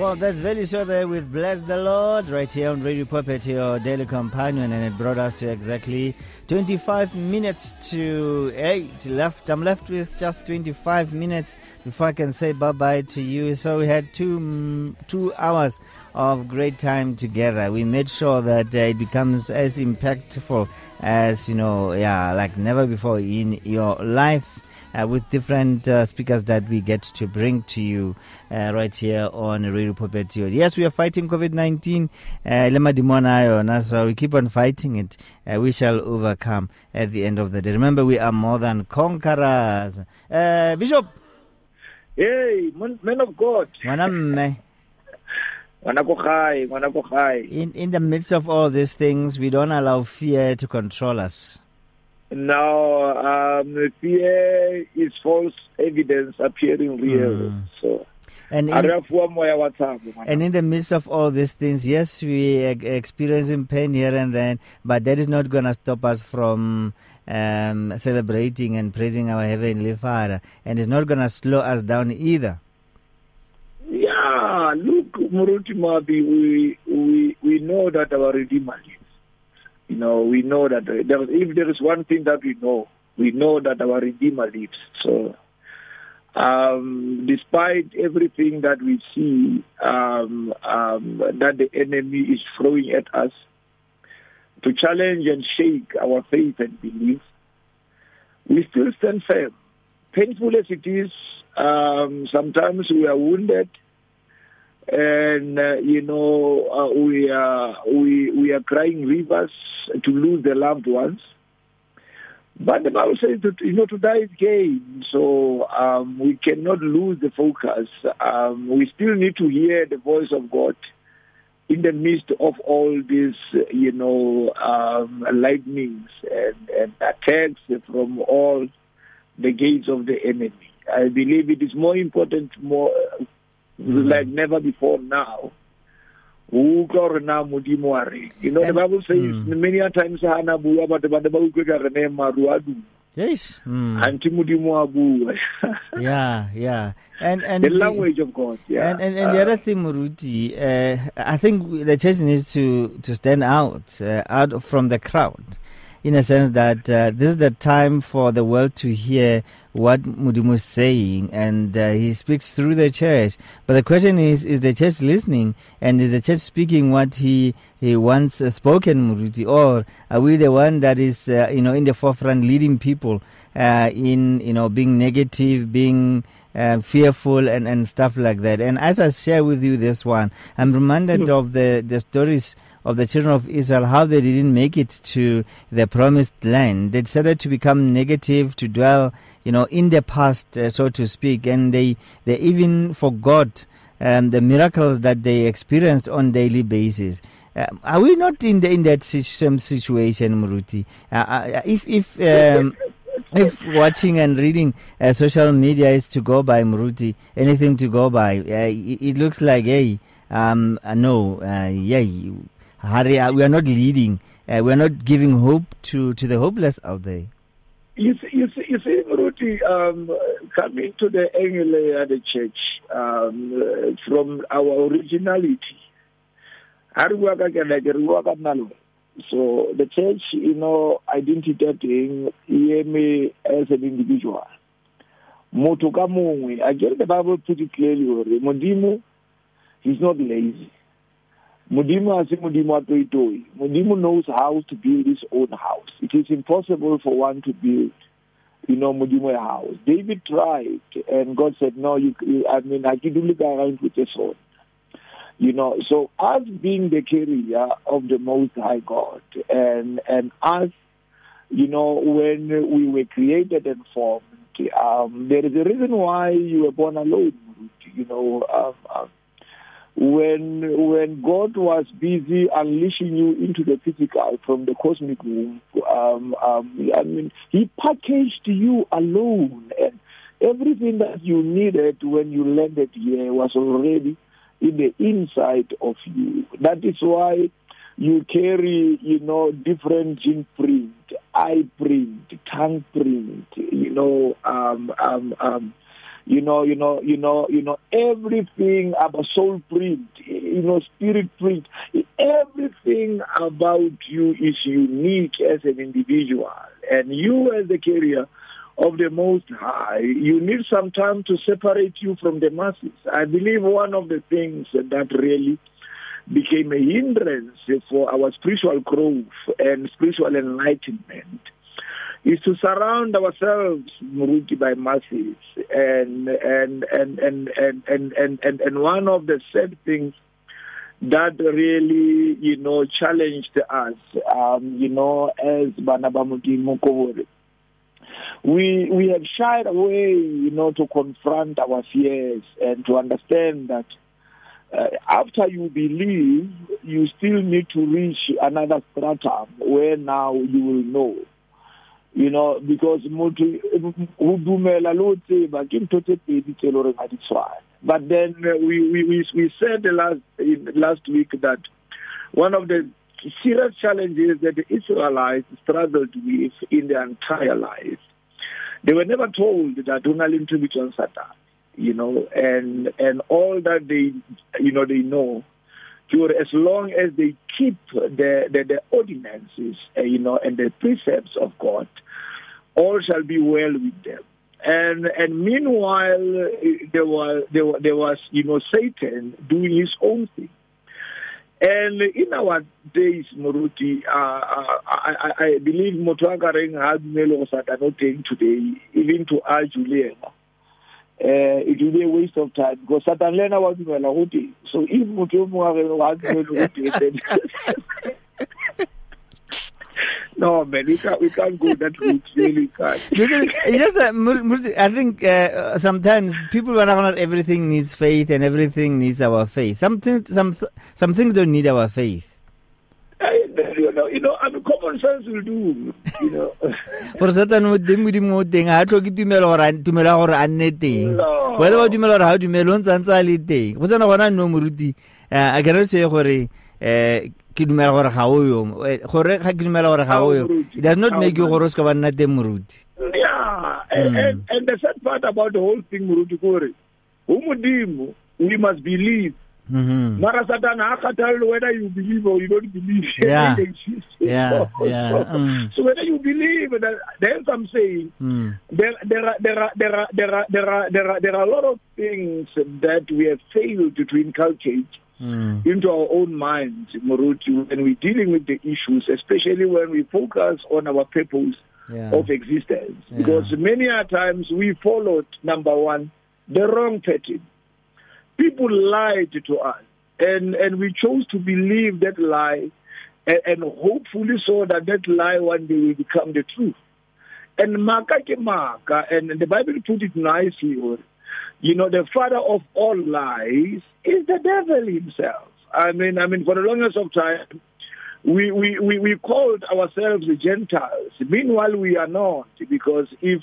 Well, that's very so there with Bless the Lord right here on Radio Pulpit, your daily companion, and it brought us to exactly 25 minutes to 8 left. I'm left with just 25 minutes before I can say bye bye to you. So we had two, mm, two hours of great time together. We made sure that uh, it becomes as impactful as, you know, yeah, like never before in your life uh, with different uh, speakers that we get to bring to you uh, right here on Radio Pulpit. Yes, we are fighting COVID 19. Uh, so we keep on fighting it. Uh, we shall overcome at the end of the day. Remember, we are more than conquerors. Uh, Bishop. Hey, man of God. In in the midst of all these things, we don't allow fear to control us. Now, um, fear is false evidence appearing real. Mm. So, and in, and in the midst of all these things, yes, we are experiencing pain here and then, but that is not going to stop us from um, celebrating and praising our Heavenly Father. And it's not going to slow us down either. Yeah, look, Muruti Moabi, we, we, we know that our Redeemer lives. You know, we know that there, if there is one thing that we know, we know that our Redeemer lives. So, um, despite everything that we see um, um, that the enemy is throwing at us, to challenge and shake our faith and belief, we still stand firm. Painful as it is, um, sometimes we are wounded and uh, you know uh, we are we we are crying rivers to lose the loved ones. But the Bible says that you know to die is gain, so um, we cannot lose the focus. Um, we still need to hear the voice of God in the midst of all these, you know, um, lightnings and, and attacks from all the gates of the enemy. I believe it is more important, more. Like never before now. You know, the Bible says mm. many a times hana bua but ba ba utlwe ka re ne maru a duma. Yes. Mm. Anti modimo a bua. yeah, yeah. And and the language of God. Yeah. And and, and uh, the other thing, Muruti, uh, I think the church needs to to stand out uh, out from the crowd in a sense that uh, this is the time for the world to hear what Mudimu is saying, and uh, he speaks through the church. But the question is, is the church listening, and is the church speaking what he he wants uh, spoken, Muruti, or are we the one that is, uh, you know, in the forefront, leading people uh, in, you know, being negative, being uh, fearful and, and stuff like that. And as I share with you this one, I'm reminded mm. of the, the stories of the children of Israel, how they didn't make it to the promised land. They decided to become negative, to dwell, you know, in the past, uh, so to speak, and they, they even forgot um, the miracles that they experienced on daily basis. Uh, are we not in the in that same situation, Muruti? Uh, uh, if if um, if watching and reading uh, social media is to go by, Muruti, anything to go by, uh, it, it, looks like, hey, um, no, yeah, hurry, uh, we are not leading. Uh, we are not giving hope to, to the hopeless out there. You see, you see, you see um, coming to the angle of the church um, from our originality. So the church, you know, identity me as an individual. Motho ka mongwe, again the Bible put it clearly, Modimo, he's not lazy. Has Modimo Atoitoi. Modimo knows how to build his own house. It is impossible for one to build, you know, Modimo a house. David tried, and God said, "No, you. I mean, I can go around with a sword." You know, so us being the carrier of the Most High God, and and us, you know, when we were created and formed, um, there is a reason why you were born alone. You know, um, um, when when God was busy unleashing you into the physical from the cosmic womb, um, um, I mean, He packaged you alone, and everything that you needed when you landed here was already in the inside of you. That is why you carry, you know, different gene print. eye print, tongue print, you know, um, um, um, you know, you know, you know, you know, everything about soul print, you know, spirit print, everything about you is unique as an individual, and you as the carrier of the Most High, you need some time to separate you from the masses. I believe one of the things that really became a hindrance for our spiritual growth and spiritual enlightenment is to surround ourselves, Muruki, by masses, And and and and and and and, and, one of the sad things that really, you know, challenged us, um, you know, as Banabamuti Mukovori. We we have shied away, you know, to confront our fears and to understand that uh, after you believe, you still need to reach another stratum where now you will know. You know, because motho ho dumela le tseba ke ntho tse pedi tse leng ga di tshwane. But then uh, we, we we we said last last week that one of the serious challenges that the Israelites struggled with in their entire life, they were never told that Unalim to be Satan you know, and and all that they, you know, they know, sure, as long as they keep the the, the ordinances, uh, you know, and the precepts of God, all shall be well with them. And and meanwhile, there was there, there was you know Satan doing his own thing. And in our days, Moruti, uh, I, I, I believe Motuakareng had Melo Satanote today, even to our Julian uh, it will be a waste of time because Satan lena wa dumela go teng so if motho yo mongwe a re wa dumele go teng then no man we can't we can't go that route really can't. Yes uh, I think uh, sometimes people want not everything needs faith and everything needs our faith. Some things some some things don't need our faith you know, you know, I mean, common sense will do, you know. For certain mo teng mo di mo teng ha tlo ke tumelo gore tumela gore a nne teng. Whether ba dumela gore ha dumelo ntse ntse a le teng. Go tsena gona no moruti. Eh a ke se gore eh ke dumela gore ga o yo gore ga ke dumela gore ga o yo it does not make you gore se ka ba nna teng moruti. Yeah, and, mm. and, and the sad part about the whole thing moruti gore ho modimo we must believe Mm-hmm. Mara Satan whether you believe or you don't believe. Yeah. yeah. yeah. Mm. So whether you believe that then I'm saying mm. there there are there are there are there are there are there are there are a lot of things that we have failed to inculcate mm. into our own minds, Moruti, when we're dealing with the issues, especially when we focus on our purpose yeah. of existence. Yeah. Because many a times we followed number one, the wrong pattern people lied to us, and and we chose to believe that lie, and, and hopefully so that that lie one day will become the truth. And maka ke maka, and the Bible put it nicely. You know, the father of all lies is the devil himself. I mean, I mean, for the longest of time, we, we, we, we called ourselves the Gentiles. Meanwhile, we are not, because if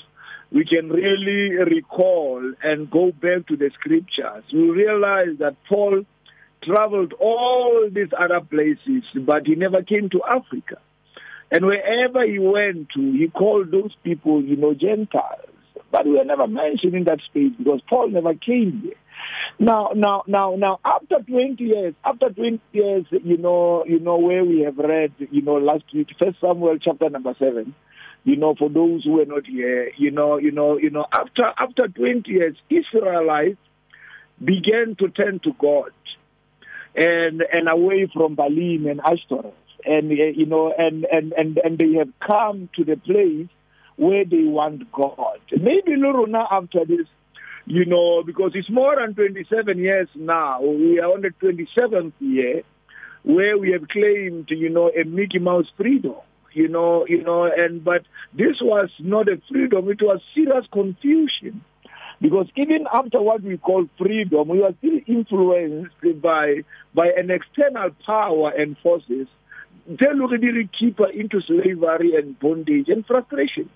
we can really recall and go back to the scriptures, we realize that Paul traveled all these other places, but he never came to Africa. And wherever he went to, he called those people, you know, Gentiles. But we are never mentioned in that space because Paul never came there. Now, now, now, now, after 20 years, after 20 years, you know, you know, where we have read, you know, last week, First Samuel chapter number 7, you know, for those who were not here, you know, you know, you know, after after 20 years, Israelites began to turn to God and and away from Baalim and Ashtoreth, and eh, you know, and and and and they have come to the place where they want God. Maybe Luruna after this, you know, because it's more than 27 years now. We are on the 27th year where we have claimed, you know, a Mickey Mouse freedom you know, you know, and but this was not a freedom; it was serious confusion, because even after what we call freedom, we were still influenced by by an external power and forces. They look at the keeper into slavery and bondage and frustration.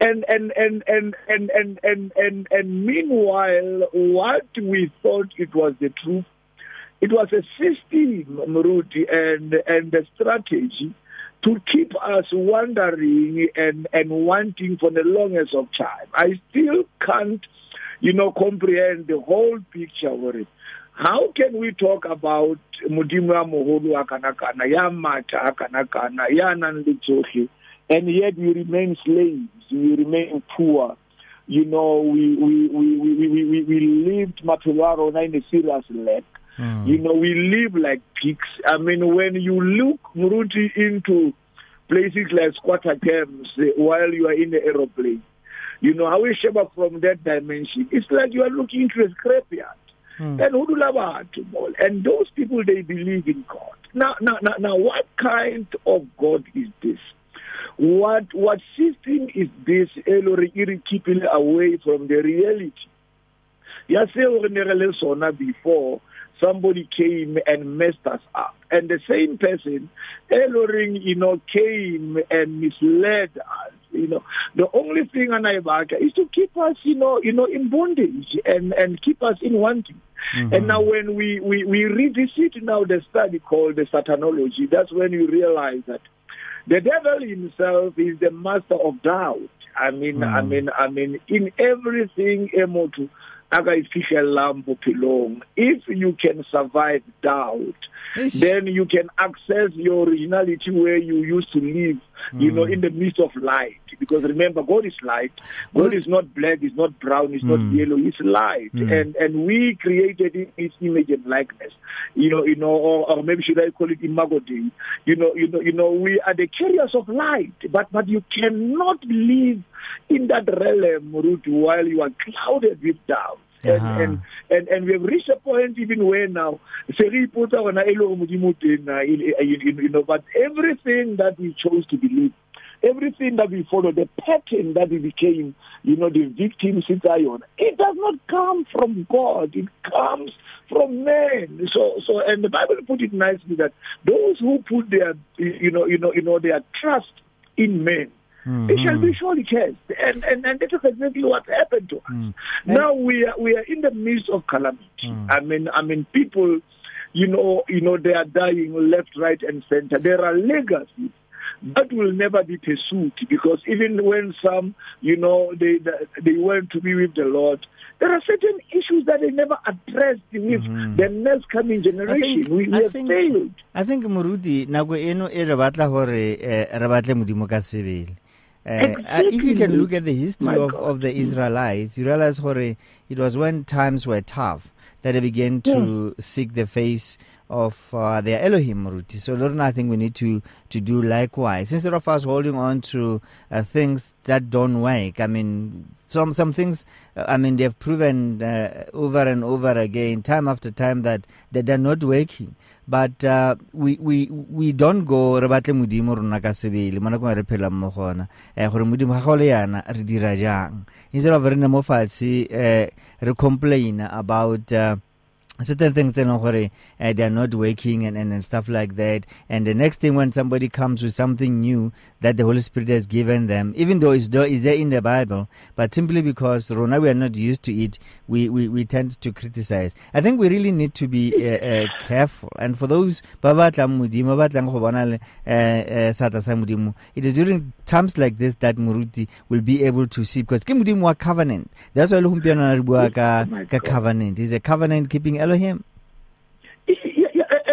And and and and and and and and, and meanwhile, what we thought it was the truth, it was a system, Muruti, and and the strategy to keep us wondering and, and wanting for the longest of time. I still can't, you know, comprehend the whole picture of it. How can we talk about Modimo ya moholo a kana kana ya matha a kana kana ya nang and yet we remain slaves, we remain poor. You know, we we we we we, we, we lived rona in a serious lack. Mm. You know, we live like pigs. I mean, when you look Muruti into places like squatter camps uh, while you are in the aeroplane, you know, how we up from that dimension. It's like you are looking into a scrapyard. Mm. And who And those people they believe in God. Now, now, now, now, what kind of God is this? What what system is this? Elori keeping away from the reality. Yase before somebody came and messed us up. And the same person, Eloring, you know, came and misled us. You know, the only thing Anaibaka is to keep us, you know, you know, in bondage and and keep us in wanting. Mm-hmm. And now when we, we, we revisit now the study called the Satanology, that's when you realize that the devil himself is the master of doubt. I mean, mm. I mean, I mean, in everything, Emotu, akayifihlelang bophelong. If you can survive doubt then you can access your originality where you used to live mm. you know hmm. in the midst of light because remember god is light god is not black is not brown is mm. not hmm. yellow he's light mm. and and we created in his image and likeness you know you know or, or maybe should i call it imago dei you know you know you know we are the carriers of light but but you cannot live in that realm root while you are clouded with doubt and, uh-huh. and and and we have reached a point even where now se re ipotsa gona e le go modimo teng you know but everything that we chose to believe everything that we follow the pattern that we became you know the victims in Zion it does not come from God it comes from men so so and the bible put it nicely that those who put their you know you know you know their trust in men Mm-hmm. It shall be surely cast. And, and, and that is exactly what happened to us. Mm. Now we are, we are in the midst of calamity. Mm. I mean, I mean, people, you know, you know, they are dying left, right, and center. There are legacies that will never be pursued because even when some, you know, they they went to be with the Lord, there are certain issues that they never addressed with mm-hmm. the next coming generation. Think, we, we have think, failed. I think Murudi, nako eno e re batla hore re batle modimo ka sebele. Exactly. Uh, if you can look at the history of, of the Israelites, you realize Hore, it was when times were tough that they began to yeah. seek the face of uh, their Elohim Ruti. So Lord, I think we need to to do likewise instead of us holding on to uh, things that don't work. I mean, some some things. Uh, I mean, they've proven uh, over and over again, time after time, that that they're not working. but uh, we we we don't go re batle modimo rona ka sebele mo nakong re phela mo gona eh gore modimo ga go le yana re dira jang instead of re ne mo fatshe eh re complain about uh, certain things you know uh, they are not working and, and, and stuff like that. And the next thing when somebody comes with something new that the holy spirit has given them even though it's there, is there in the bible but simply because rona we are not used to it we, we, we tend to criticize. I think we really need to be uh, uh, careful. And for those ba batlang modimo ba batlang go bona sata sa modimo it is during times like this that muruti will be able to see because ke modimo wa covenant. That's why le gompieno re bua ka oh covenant. Is a covenant keeping Elohim.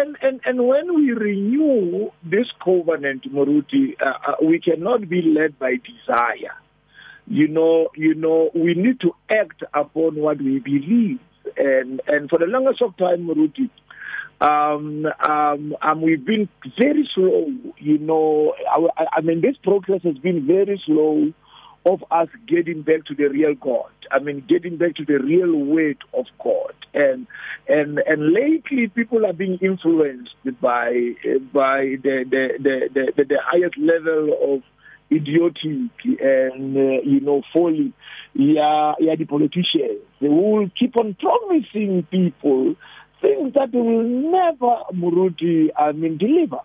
And, and, and when we renew this covenant, Moruti, uh, uh, we cannot be led by desire. You know, you know, we need to act upon what we believe. And and for the longest of time, Moruti, um, um, um, we've been very slow. You know, I, I mean, this progress has been very slow of us getting back to the real God. I mean, getting back to the real weight of God. And and and lately, people are being influenced by by the the the, the, the highest level of idiotic and uh, you know folly. Yeah, yeah, the politicians they will keep on promising people things that they will never, Muruti, I mean, deliver.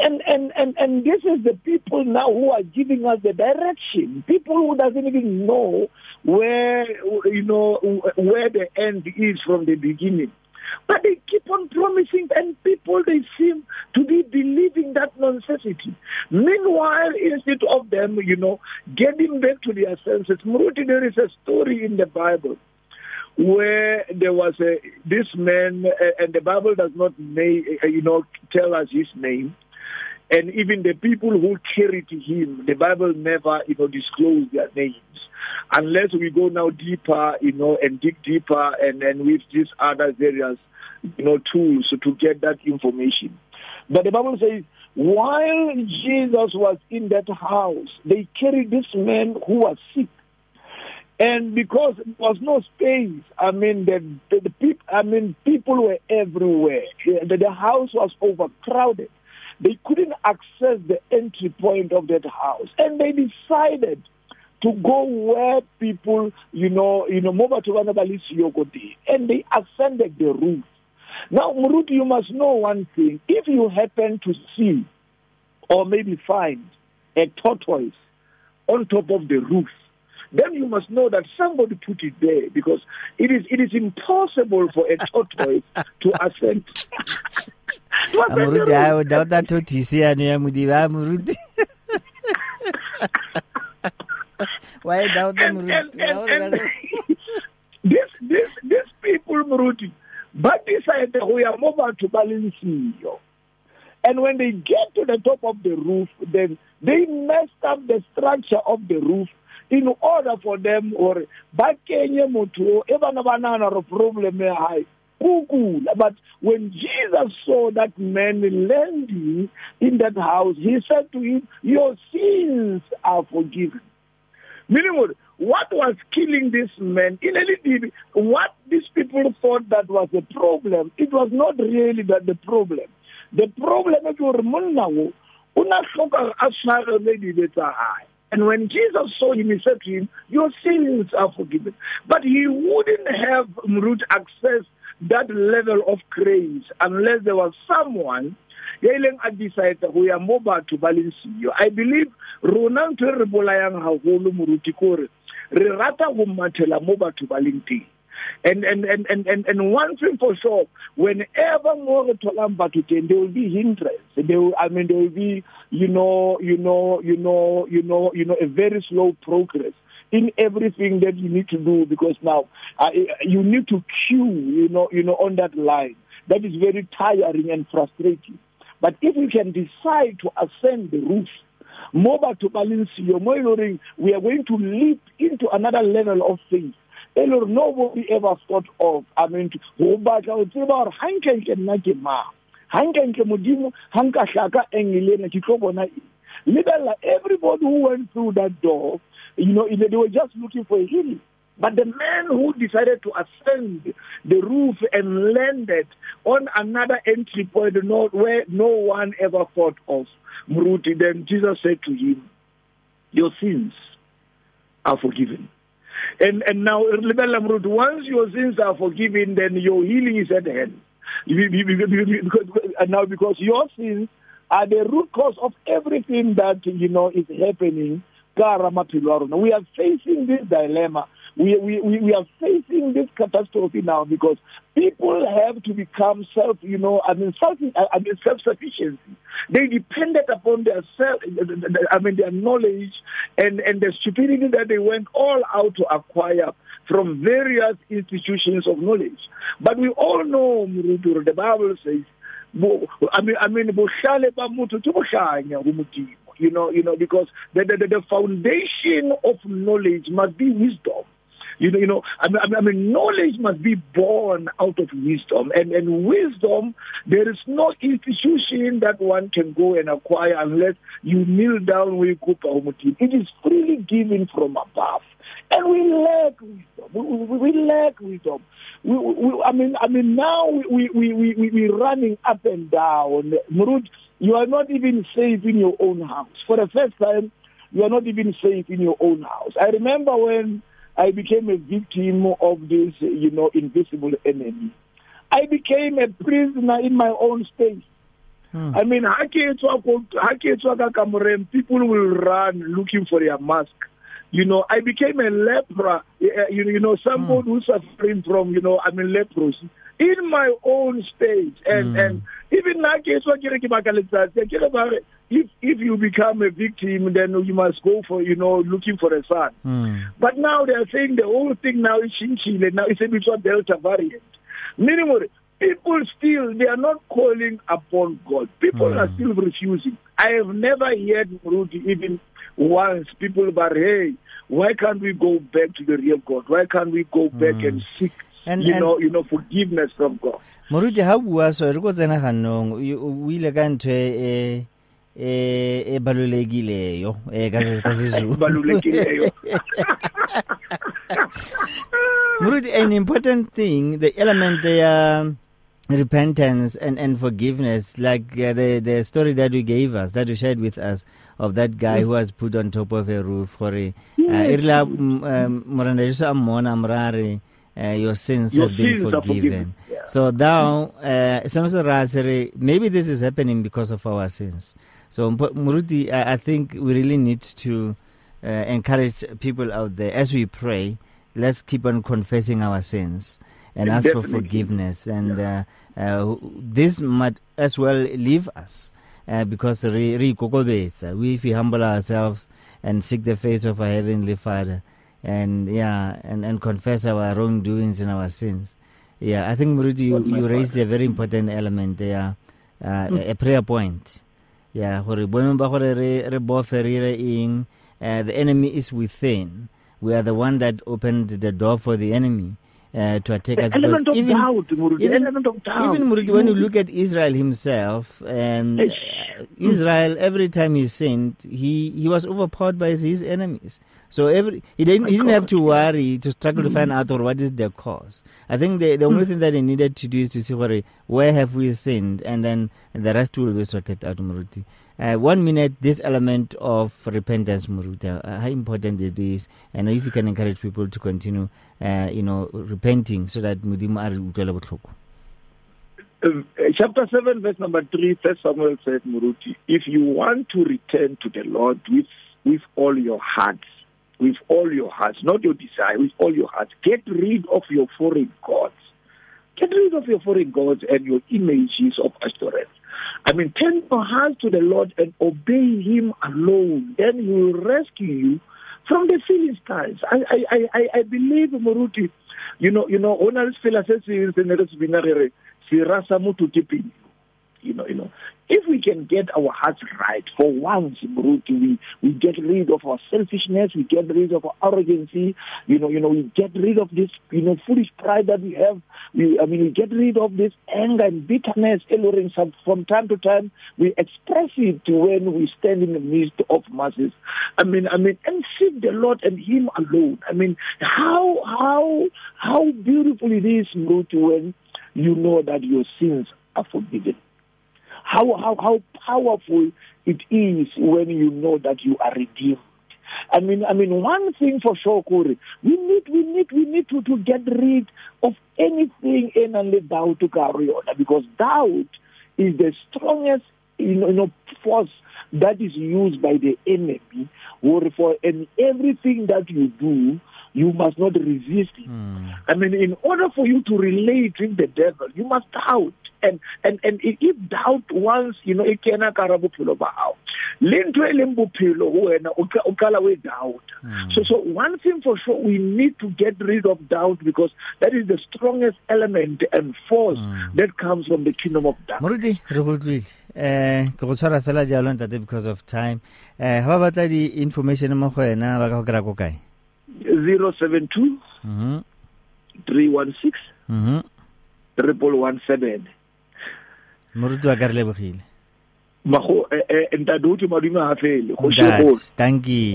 And, and, and, and this is the people now who are giving us the direction. People who doesn't even know where, you know, where the end is from the beginning. But they keep on promising, and people they seem to be believing that necessity. Meanwhile, instead of them, you know, getting back to their senses, Muruti, there is a story in the Bible where there was a this man, and the Bible does not you know, tell us his name. And even the people who carried him, the Bible never, you know, disclosed their names unless we go now deeper, you know, and dig deeper, and then with these other various, you know, tools to get that information. But the Bible says, while Jesus was in that house, they carried this man who was sick. And because there was no space, I mean, the, the, the people, I mean, people were everywhere. The, the house was overcrowded. They couldn't access the entry point of that house, and they decided to go where people, you know, you know, moba to Yogodi, and they ascended the roof. Now, Muruti, you must know one thing. If you happen to see or maybe find a tortoise on top of the roof, then you must know that somebody put it there because it is it is impossible for a tortoise to ascend. amuruti hayi ndauta totisi ano yamudivi amuruti waidauta muruti this this these people muruti ba decide go ya mo batho ba leng siyo and when they get to the top of the roof then they messed up the structure of the roof in order for them or ba kenye motho e bana ba nagana gore problem ya hae kukula but when jesus saw that man landing in that house he said to him your sins are forgiven. Meaning what? Was killing this man? In reality what these people thought that was a problem it was not really that the problem. The problem is hae. And when Jesus saw him, he said to him, Your sins are forgiven. But he wouldn't have root access that level of grace unless there was someone ya a decide go ya mo batho ba leng siyo. I believe rona ntho e re bolayang gagolo moruti kore re rata go mathela mo batho ba leng teng. And and and and and, and one thing for sure whenever more tholang batho teng there will be hindrance. There will, i mean there will be you know you know you know you know you know a very slow progress in everything that you need to do because now uh, you need to queue you know you know on that line. That is very tiring and frustrating. But if you can decide to ascend the roof mo batho ba leng siyo mo e we are going to leap into another level of e le gore nobody ever thought of i mean go batla o tseba gore hankenke nna ke mang? Hankenke modimo ha nka hlaka engelena ke tlo bona lebella everybody who went through that door you know they were just looking for a healing but the man who decided to ascend the roof and landed on another entry point where no one ever thought of Muruti, then Jesus said to him, Your sins are forgiven. And and now once your sins are forgiven, then your healing is at hand. Now because your sins are the root cause of everything that you know is happening. We are facing this dilemma. We, we, we are facing this catastrophe now because people have to become self, you know, I mean, self, I mean, self-sufficiency. They depended upon their self, I mean, their knowledge and, and the stupidity that they went all out to acquire from various institutions of knowledge. But we all know, the Bible says, I mean, I mean, you know you know because the, the the foundation of knowledge must be wisdom you know, you know, I mean, I mean, knowledge must be born out of wisdom, and and wisdom, there is no institution that one can go and acquire unless you kneel down with It is freely given from above, and we lack wisdom. We, we, we lack wisdom. We, we, I mean, I mean, now we we we we we running up and down. Murud, you are not even safe in your own house. For the first time, you are not even safe in your own house. I remember when I became a victim of this, you know, invisible enemy. I became a prisoner in my own space. Hmm. I mean, people will run looking for their mask. you know, I became a leper, you, you know, someone mm. who's suffering from, you know, I mean, leprosy in my own state. And, mm. and even now, if if you become a victim, then you must go for you know looking for a son. Mm. But now they are saying the whole thing now is Chile. Now it's a bit of Delta variant. Meaning, people still they are not calling upon God. People mm. are still refusing. I have never heard Rudy even once people but hey, why can't we go back to the real God? Why can't we go back mm. and seek and, you and, know you know forgiveness from God? Moruti ha bua so re go tsena ganong o ile ka ntwe e e e balulekileyo eh ka sesizulu balulekileyo Moruti an important thing the element uh, repentance and, and forgiveness, like uh, the, the story that you gave us, that you shared with us, of that guy who was put on top of a roof for a, uh, um, uh, your sins your have been sins forgiven. forgiven. Yeah. So now, uh, maybe this is happening because of our sins. So, Muruti, I, I think we really need to uh, encourage people out there as we pray. Let's keep on confessing our sins and ask for forgiveness. And yeah. uh, uh, this might as well leave us uh, because we if we humble ourselves and seek the face of our heavenly Father and yeah and, and confess our wrongdoings and our sins. Yeah, I think Muruti, you, you raised a very important element there, uh, mm. a prayer point. Yeah, gore boemo ba gore re re bofe re ing uh, the enemy is within. We are the one that opened the door for the enemy uh, to attack us. Element of even, doubt, Muruti, even, element of doubt. Even Muruti, when you look at Israel himself, and uh, Israel, every time he sinned, he, he was overpowered by his enemies. So every he didn't he didn't have to worry to struggle to find out or what is the cause. I think the the only thing that he needed to do is to see where where have we sinned, and then the rest will be sorted out. Muruti. Uh, one minute, this element of repentance, Muruta, uh, how important it is, and if you can encourage people to continue, uh, you know, repenting so that Mudimu are utlwela botlhoko. Uh, chapter 7, verse number 3, First Samuel says, Muruti, if you want to return to the Lord with, with all your hearts, with all your hearts, not your desire, with all your hearts, get rid of your foreign gods. Get rid of your foreign gods and your images of Ashtoreth. I mean, turn your heart to the Lord and obey Him alone. Then He will rescue you from the Philistines. I, I, I, I believe, Moruti, you know, you know, le fela se se ntse ne you know, you know, if we can get our hearts right for once, we we get rid of our selfishness, we get rid of our arrogancy, you know, you know, we get rid of this, you know, foolish pride that we have. We, I mean, we get rid of this anger and bitterness, alluring from time to time. We express it when we stand in the midst of masses. I mean, I mean, and seek the Lord and Him alone. I mean, how how how beautiful it is, Mruti, when you know that your sins are forgiven how, how, how powerful it is when you know that you are redeemed. I mean, I mean, one thing for sure, Corey, we need, we need, we need to, to get rid of anything in and doubt to carry on because doubt is the strongest, you know, you know, force that is used by the enemy. Or for and everything that you do, you must not resist it. Mm. I mean, in order for you to relate with the devil, you must doubt and and and if doubt once you know e kena ka ra bophelo ba hao le ntho e leng bophelo ho wena o we doubt mm. so so one thing for sure we need to get rid of doubt because that is the strongest element and force mm. that comes from the kingdom of doubt moruti re go tlile eh go tshwara fela jalo ntate because of time eh ha ba batla di information mo go wena ba ka go kra go kae 072 mhm 316 mhm triple one seven. Moruti wa ka re lebogile mago ntadoti madume ha fele. Go thank you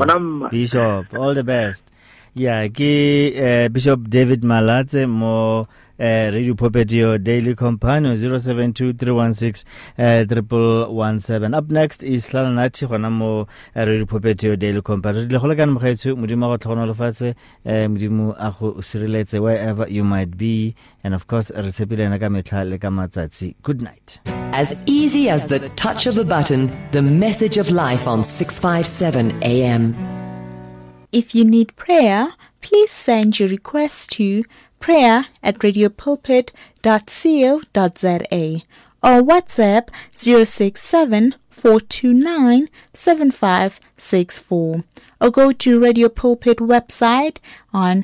bishop. All the best. Yeah ke uh, bishop david malatse mo uh, radio popetio daily companion 072316 uh, triple one seven. Up next is hlala nathi gona mo uh, radio popetio daily companion. Le go lekane mogaetsho modimo go tlhogonolofatse uh, modimo a go sireletse wherever you might be. And of course re tshepile ena ka metlha le ka matsatsi. Good night. As easy as the touch of a button the message of life on 657 am If you need prayer, please send your request to prayer at radiopulpit.co.za or WhatsApp 067 429 7564 or go to Radio Pulpit website on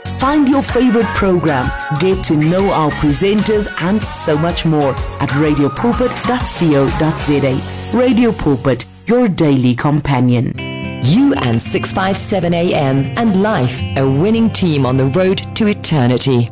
Find your favorite program, get to know our presenters, and so much more at radiopulpit.co.za. Radio Pulpit, your daily companion. You and 657 AM and life, a winning team on the road to eternity.